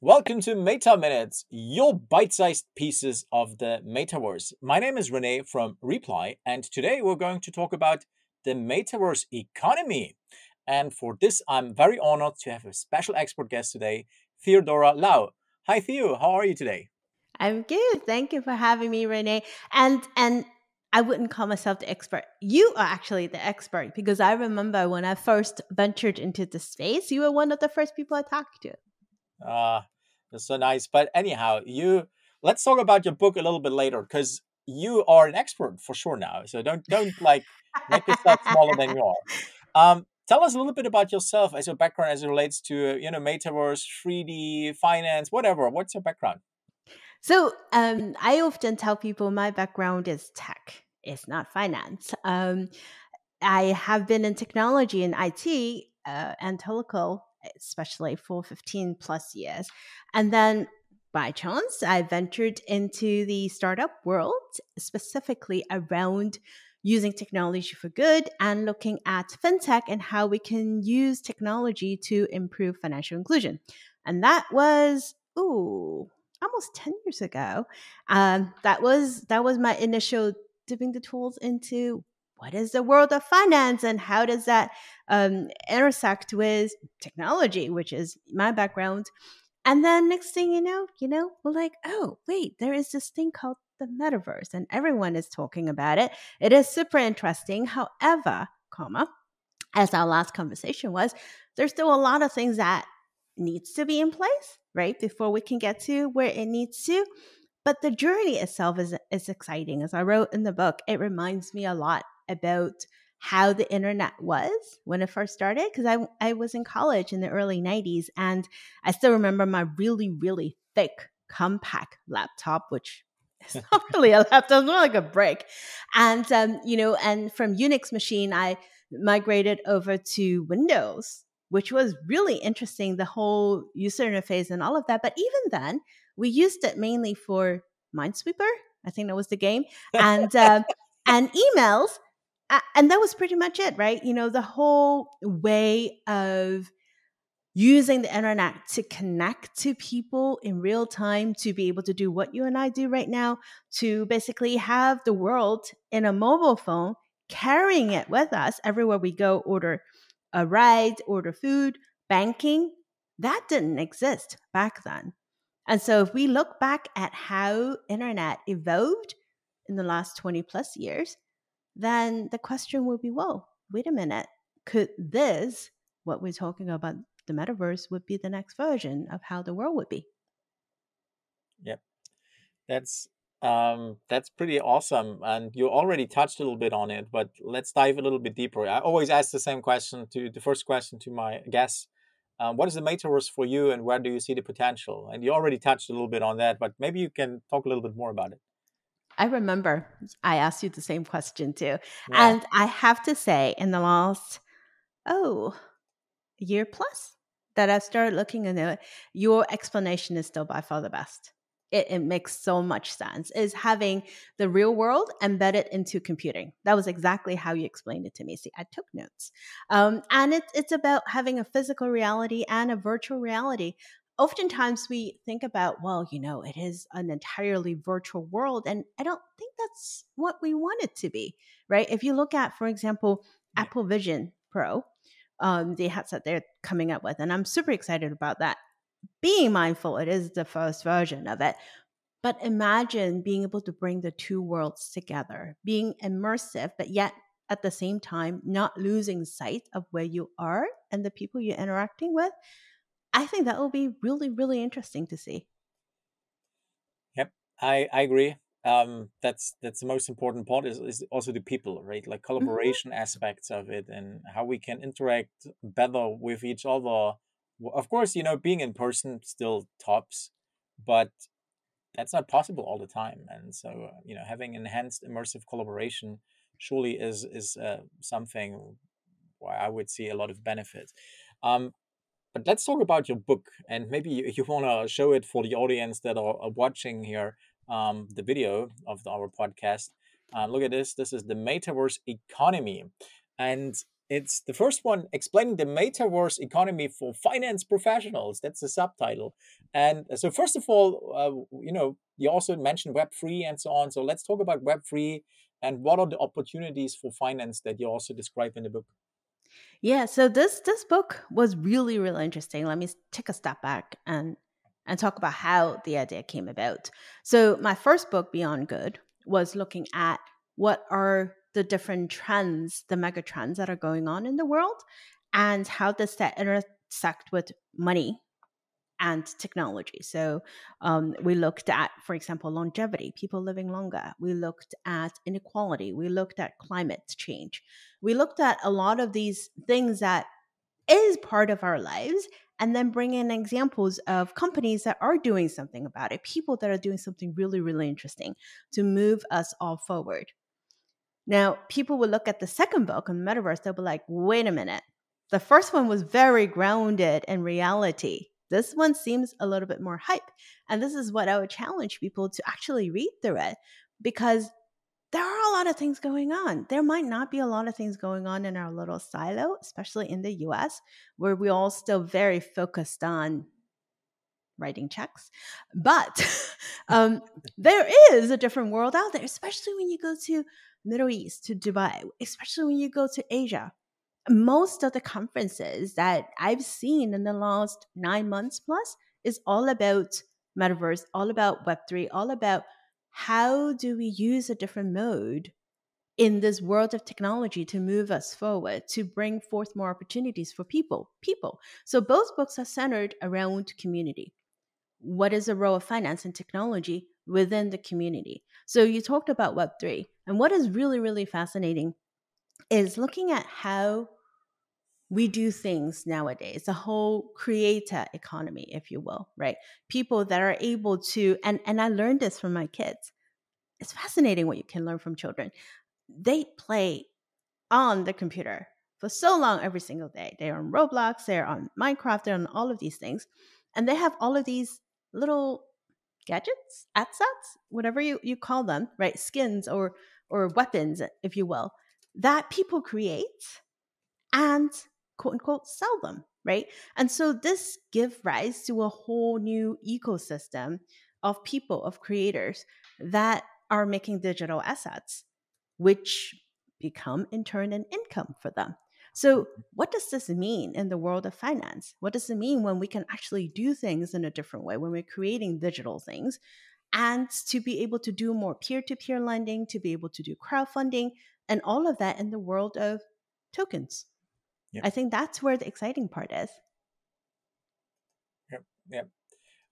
Welcome to Meta Minutes, your bite sized pieces of the metaverse. My name is Renee from Reply, and today we're going to talk about the metaverse economy. And for this, I'm very honored to have a special expert guest today, Theodora Lau. Hi, Theo. How are you today? I'm good. Thank you for having me, Renee. And and I wouldn't call myself the expert. You are actually the expert because I remember when I first ventured into the space, you were one of the first people I talked to. Ah, uh, that's so nice. But anyhow, you let's talk about your book a little bit later because you are an expert for sure now. So don't don't like make yourself smaller than you are. Um, tell us a little bit about yourself as your background as it relates to you know metaverse, 3D, finance, whatever. What's your background? So um, I often tell people my background is tech. It's not finance. Um, I have been in technology and IT uh, and telco, especially for 15 plus years. And then by chance, I ventured into the startup world, specifically around using technology for good and looking at fintech and how we can use technology to improve financial inclusion. And that was, ooh, almost 10 years ago. Um, that was that was my initial dipping the tools into what is the world of finance and how does that um, intersect with technology, which is my background. And then next thing you know, you know, we're like, oh, wait, there is this thing called the metaverse, and everyone is talking about it. It is super interesting. However, comma, as our last conversation was, there's still a lot of things that needs to be in place, right? Before we can get to where it needs to. But the journey itself is, is exciting. As I wrote in the book, it reminds me a lot about how the internet was when it first started. Because I, I was in college in the early 90s, and I still remember my really, really thick, compact laptop, which is not really a laptop, it's more like a brick. And, um, you know, and from Unix machine, I migrated over to Windows which was really interesting, the whole user interface and all of that. But even then, we used it mainly for Minesweeper. I think that was the game, and uh, and emails, and that was pretty much it, right? You know, the whole way of using the internet to connect to people in real time, to be able to do what you and I do right now, to basically have the world in a mobile phone, carrying it with us everywhere we go, order a ride, order food, banking, that didn't exist back then. And so if we look back at how internet evolved in the last 20 plus years, then the question would be, well, wait a minute, could this, what we're talking about, the metaverse, would be the next version of how the world would be? Yep. That's um, that's pretty awesome. And you already touched a little bit on it, but let's dive a little bit deeper. I always ask the same question to the first question to my guests. Um, what is the metaverse for you and where do you see the potential? And you already touched a little bit on that, but maybe you can talk a little bit more about it. I remember I asked you the same question too. Yeah. And I have to say, in the last, oh, year plus that I've started looking into it, your explanation is still by far the best it, it makes so much sense is having the real world embedded into computing that was exactly how you explained it to me see i took notes um, and it's, it's about having a physical reality and a virtual reality oftentimes we think about well you know it is an entirely virtual world and i don't think that's what we want it to be right if you look at for example apple vision pro um, the headset they're coming up with and i'm super excited about that being mindful, it is the first version of it. But imagine being able to bring the two worlds together, being immersive, but yet at the same time not losing sight of where you are and the people you're interacting with. I think that will be really, really interesting to see. Yep, I, I agree. Um, that's that's the most important part is, is also the people, right? Like mm-hmm. collaboration mm-hmm. aspects of it and how we can interact better with each other of course, you know, being in person still tops, but that's not possible all the time. And so, you know, having enhanced immersive collaboration surely is is uh, something why I would see a lot of benefit. Um, but let's talk about your book, and maybe you, want to show it for the audience that are, are watching here um, the video of the, our podcast. Uh, look at this. This is the Metaverse Economy, and it's the first one explaining the metaverse economy for finance professionals. That's the subtitle. And uh, so, first of all, uh, you know, you also mentioned Web three and so on. So let's talk about Web three and what are the opportunities for finance that you also describe in the book. Yeah, so this this book was really really interesting. Let me take a step back and and talk about how the idea came about. So my first book Beyond Good was looking at what are the different trends, the mega trends that are going on in the world, and how does that intersect with money and technology. So um, we looked at, for example, longevity, people living longer. We looked at inequality. We looked at climate change. We looked at a lot of these things that is part of our lives and then bring in examples of companies that are doing something about it, people that are doing something really, really interesting to move us all forward. Now, people will look at the second book on the metaverse, they'll be like, wait a minute. The first one was very grounded in reality. This one seems a little bit more hype. And this is what I would challenge people to actually read through it because there are a lot of things going on. There might not be a lot of things going on in our little silo, especially in the US, where we're all still very focused on writing checks. But um, there is a different world out there, especially when you go to Middle East to Dubai, especially when you go to Asia. Most of the conferences that I've seen in the last nine months plus is all about metaverse, all about Web3, all about how do we use a different mode in this world of technology to move us forward, to bring forth more opportunities for people. People. So both books are centered around community. What is the role of finance and technology within the community? So you talked about Web3. And what is really, really fascinating is looking at how we do things nowadays, the whole creator economy, if you will, right? People that are able to, and, and I learned this from my kids. It's fascinating what you can learn from children. They play on the computer for so long every single day. They're on Roblox, they're on Minecraft, they're on all of these things. And they have all of these little gadgets, assets, whatever you, you call them, right? Skins or or weapons, if you will, that people create and quote unquote sell them, right? And so this give rise to a whole new ecosystem of people, of creators that are making digital assets, which become in turn an income for them. So, mm-hmm. what does this mean in the world of finance? What does it mean when we can actually do things in a different way, when we're creating digital things and to be able to do more peer to peer lending, to be able to do crowdfunding, and all of that in the world of tokens. Yep. I think that's where the exciting part is. Yep. Yep.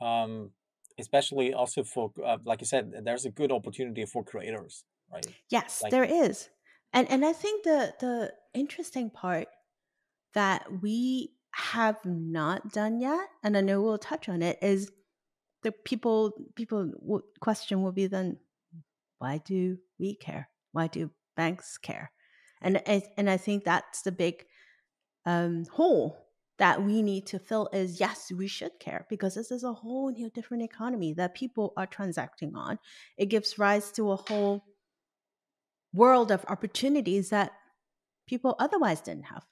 Um, especially also for, uh, like you said, there's a good opportunity for creators, right? Yes, like- there is. And, and I think the, the interesting part that we have not done yet, and I know we'll touch on it, is the people people question will be then why do we care why do banks care and and i think that's the big um, hole that we need to fill is yes we should care because this is a whole new different economy that people are transacting on. It gives rise to a whole world of opportunities that people otherwise didn't have.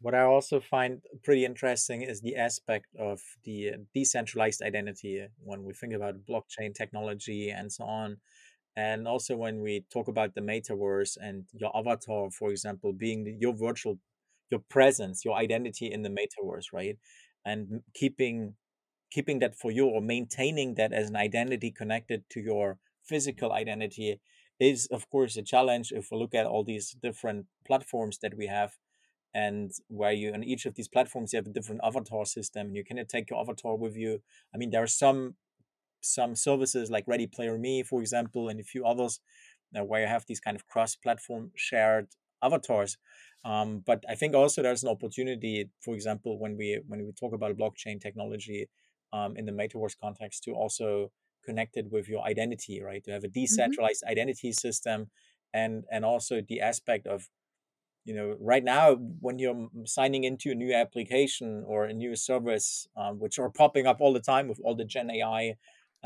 What, I also find pretty interesting is the aspect of the decentralized identity. When we think about blockchain technology and so on. And also when we talk about the metaverse and your avatar, for example, being your virtual, your presence, your identity in the metaverse, right? And keeping keeping that for you or maintaining that as an identity connected to your physical identity is of course a challenge if we look at all these different platforms that we have and where you on each of these platforms you have a different avatar system you cannot take your avatar with you i mean there are some some services like ready player me for example and a few others uh, where you have these kind of cross platform shared avatars um, but i think also there's an opportunity for example when we when we talk about blockchain technology um, in the metaverse context to also connect it with your identity right to have a mm-hmm. decentralized mm-hmm. identity system and and also the aspect of you know right now when you're signing into a new application or a new service um, which are popping up all the time with all the gen ai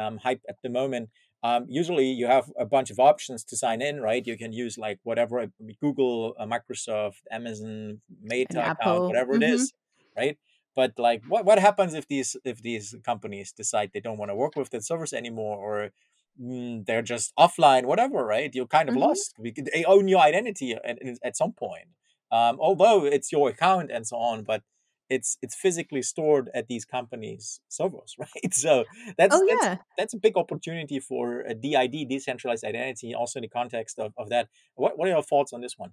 um, hype at the moment um, usually you have a bunch of options to sign in, right? You can use like whatever Google, uh, Microsoft, Amazon, Meta account, whatever mm-hmm. it is, right? But like, what what happens if these if these companies decide they don't want to work with the servers anymore, or mm, they're just offline, whatever, right? You're kind of mm-hmm. lost. They own your identity at, at some point, um, although it's your account and so on. But it's it's physically stored at these companies' servers, right? So that's oh, yeah. that's, that's a big opportunity for a DID, decentralized identity, also in the context of, of that. What what are your thoughts on this one?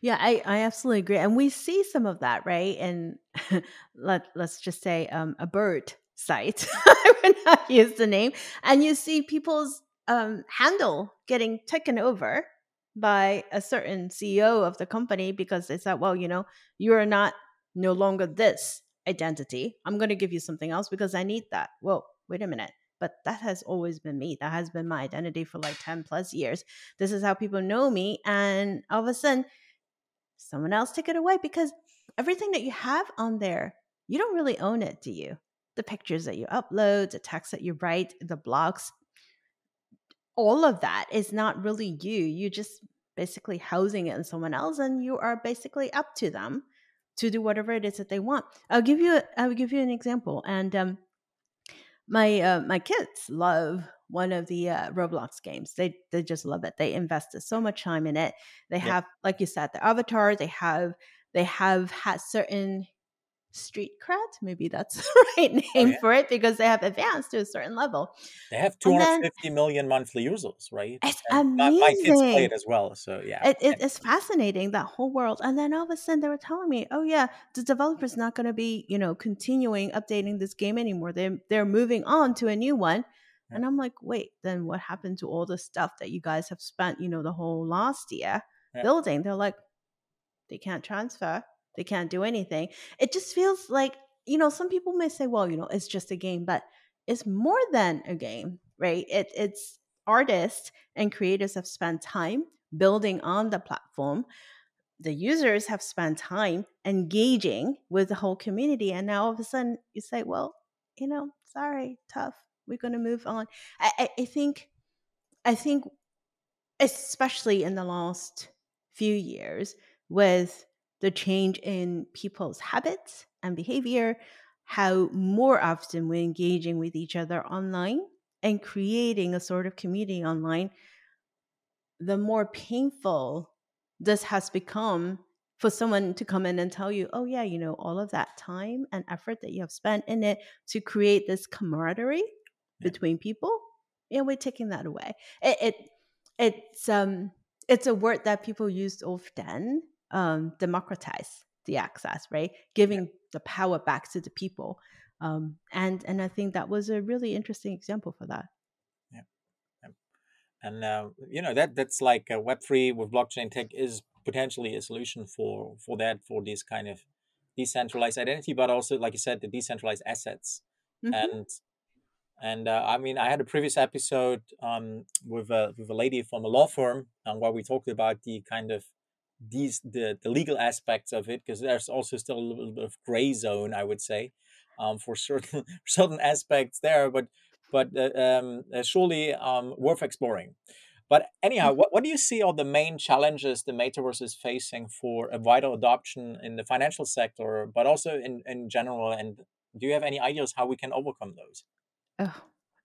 Yeah, I, I absolutely agree. And we see some of that, right? And let let's just say um, a bird site. I would not use the name. And you see people's um, handle getting taken over by a certain CEO of the company because they said, well, you know, you are not no longer this identity. I'm going to give you something else because I need that. Well, wait a minute. But that has always been me. That has been my identity for like 10 plus years. This is how people know me. And all of a sudden, someone else took it away because everything that you have on there, you don't really own it, do you? The pictures that you upload, the text that you write, the blogs, all of that is not really you. You just basically housing it in someone else and you are basically up to them to do whatever it is that they want. I'll give you a, I'll give you an example. And um, my uh, my kids love one of the uh, Roblox games. They they just love it. They invested so much time in it. They yeah. have, like you said, the avatar. They have they have had certain street cred. Maybe that's the right oh, name oh, yeah. for it because they have advanced to a certain level. They have two hundred fifty million monthly users, right? It's and amazing. My, my kids play it as well, so yeah. It, it, it's fascinating that whole world. And then all of a sudden they were telling me, "Oh yeah, the developer's not going to be, you know, continuing updating this game anymore. They they're moving on to a new one." And I'm like, wait, then what happened to all the stuff that you guys have spent, you know, the whole last year yeah. building? They're like, they can't transfer they can't do anything. It just feels like, you know, some people may say, well, you know, it's just a game, but it's more than a game, right? It, it's artists and creators have spent time building on the platform. The users have spent time engaging with the whole community. And now all of a sudden you say, well, you know, sorry, tough. We're going to move on. I, I, I think, I think, especially in the last few years, with the change in people's habits and behavior, how more often we're engaging with each other online and creating a sort of community online, the more painful this has become for someone to come in and tell you, oh, yeah, you know, all of that time and effort that you have spent in it to create this camaraderie yeah. between people, yeah, we're taking that away. It, it it's um it's a word that people use often um, democratize the access, right? Giving yeah. the power back to the people. Um, and and I think that was a really interesting example for that. Yeah, yeah. and uh, you know that that's like uh, Web three with blockchain tech is potentially a solution for for that for this kind of decentralized identity, but also like you said, the decentralized assets. Mm-hmm. And and uh, I mean, I had a previous episode um, with a with a lady from a law firm um, where we talked about the kind of these the the legal aspects of it because there's also still a little bit of gray zone i would say um, for certain certain aspects there but but uh, um, uh, surely um, worth exploring. But anyhow mm-hmm. what, what do you see are the main challenges the metaverse is facing for a wider adoption in the financial sector but also in, in general and do you have any ideas how we can overcome those? Oh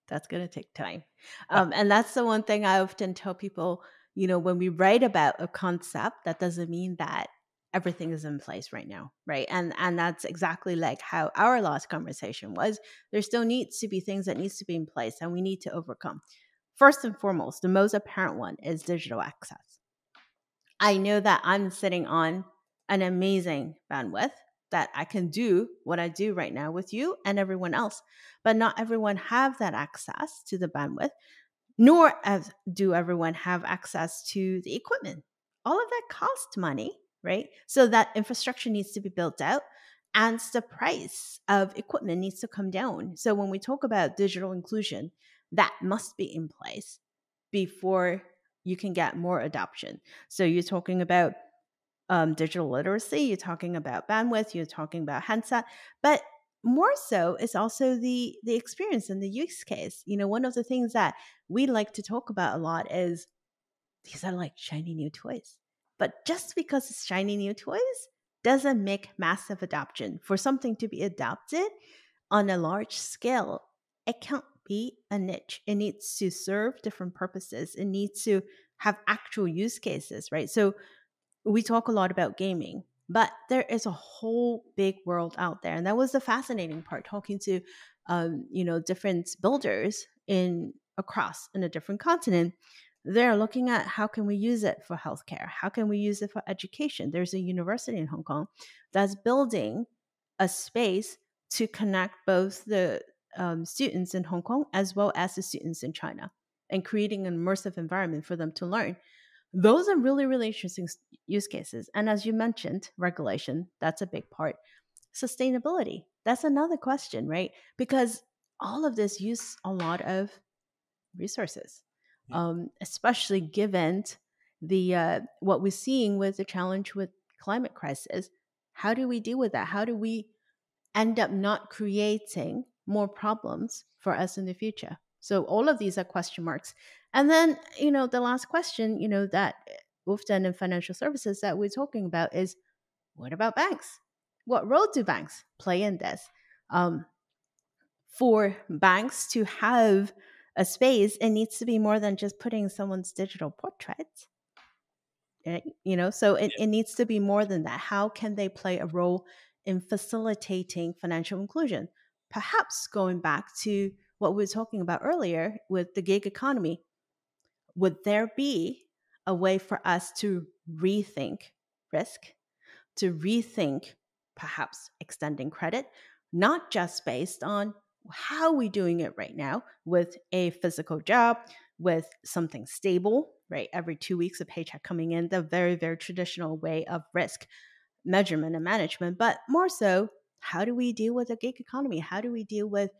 that's going to take time. Um, and that's the one thing i often tell people you know, when we write about a concept, that doesn't mean that everything is in place right now right? And and that's exactly like how our last conversation was. There still needs to be things that needs to be in place and we need to overcome. First and foremost the most apparent one is digital access. I know that i'm sitting on an amazing bandwidth that i can do what i do right now with you and everyone else but not everyone have that access to the bandwidth nor do everyone have access to the equipment. All of that costs money, right? So that infrastructure needs to be built out and the price of equipment needs to come down. So when we talk about digital inclusion, that must be in place before you can get more adoption. So you're talking about um, digital literacy, you're talking about bandwidth, you're talking about handset, but more so is also the the experience and the use case. You know, one of the things that we like to talk about a lot is these are like shiny new toys. But just because it's shiny new toys doesn't make massive adoption. For something to be adopted on a large scale, it can't be a niche. It needs to serve different purposes. It needs to have actual use cases, right? So we talk a lot about gaming, but there is a whole big world out there. And that was the fascinating part, talking to um, you know, different builders in across in a different continent. They're looking at how can we use it for healthcare? How can we use it for education? There's a university in hong kong that's building a space to connect both the um, students in hong kong as well as the students in china and creating an immersive environment for them to learn those are really really interesting use cases and as you mentioned regulation that's a big part sustainability that's another question right because all of this use a lot of resources um, especially given the uh, what we're seeing with the challenge with climate crisis. How do we deal with that? How do we end up not creating more problems for us in the future? So all of these are question marks. And then, you know, the last question, you know, that often in financial services that we're talking about is what about banks? What role do banks play in this? Um, for banks to have a space, it needs to be more than just putting someone's digital portrait. Eh, you know, so it, it needs to be more than that. How can they play a role in facilitating financial inclusion? Perhaps going back to what we were talking about earlier with the gig economy, would there be a way for us to rethink risk, to rethink perhaps extending credit, not just based on how we're we doing it right now with a physical job, with something stable, right? Every two weeks, a paycheck coming in, the very, very traditional way of risk measurement and management. But more so, how do we deal with a gig economy? How do we deal with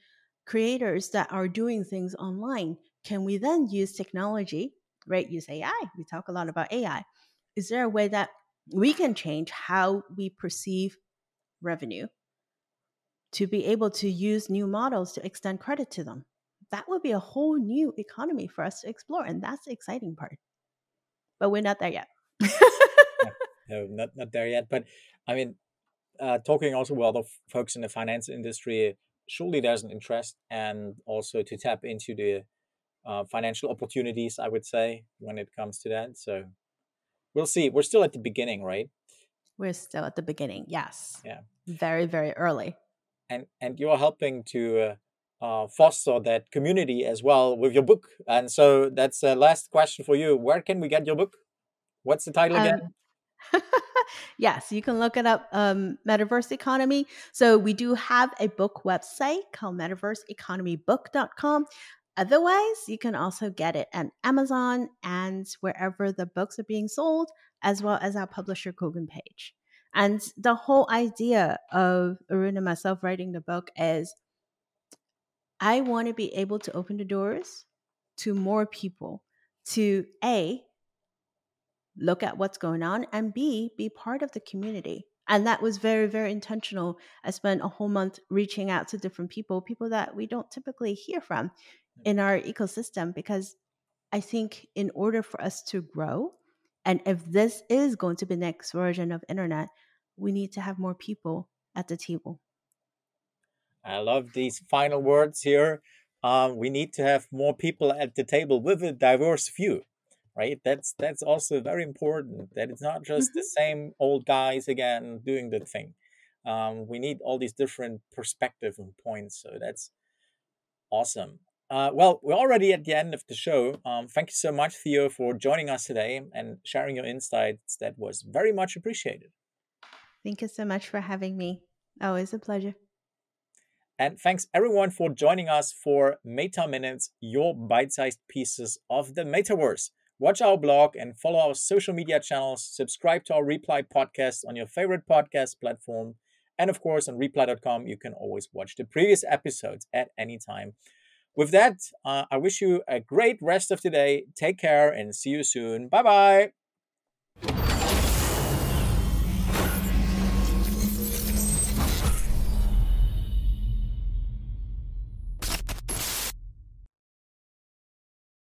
creators that are doing things online? Can we then use technology, right? Use AI. We talk a lot about AI. Is there a way that we can change how we perceive revenue to be able to use new models to extend credit to them. That would be a whole new economy for us to explore. And that's the exciting part. But we're not there yet. no, not, not there yet. But I mean, uh, talking also with other folks in the finance industry, surely there's an interest and also to tap into the uh, financial opportunities, I would say, when it comes to that. So we'll see. We're still at the beginning, right? We're still at the beginning. Yes. Yeah. Very, very early and and you're helping to uh, uh, foster that community as well with your book. And so that's the last question for you. Where can we get your book? What's the title again? Yes, you can look it up, um, Metaverse Economy. So we do have a book website called metaverseeconomybook.com. Otherwise, you can also get it at Amazon and wherever the books are being sold, as well as our publisher Kogan page. And the whole idea of Arun and myself writing the book is I want to be able to open the doors to more people to A, look at what's going on, and B, be part of the community. And that was very, very intentional. I spent a whole month reaching out to different people, people that we don't typically hear from in our ecosystem, because I think in order for us to grow, and if this is going to be next version of internet, we need to have more people at the table. I love these final words here. Um, we need to have more people at the table with a diverse view, right? That's that's also very important. That it's not just mm-hmm. the same old guys again doing the thing. Um, we need all these different perspectives and points. So that's awesome. Uh, well, we're already at the end of the show. Um, thank you so much, Theo, for joining us today and sharing your insights. That was very much appreciated. Thank you so much for having me. Always a pleasure. And thanks everyone for joining us for Meta Minutes, your bite sized pieces of the metaverse. Watch our blog and follow our social media channels. Subscribe to our Reply podcast on your favorite podcast platform. And of course, on reply.com, you can always watch the previous episodes at any time. With that, uh, I wish you a great rest of the day. Take care and see you soon. Bye bye.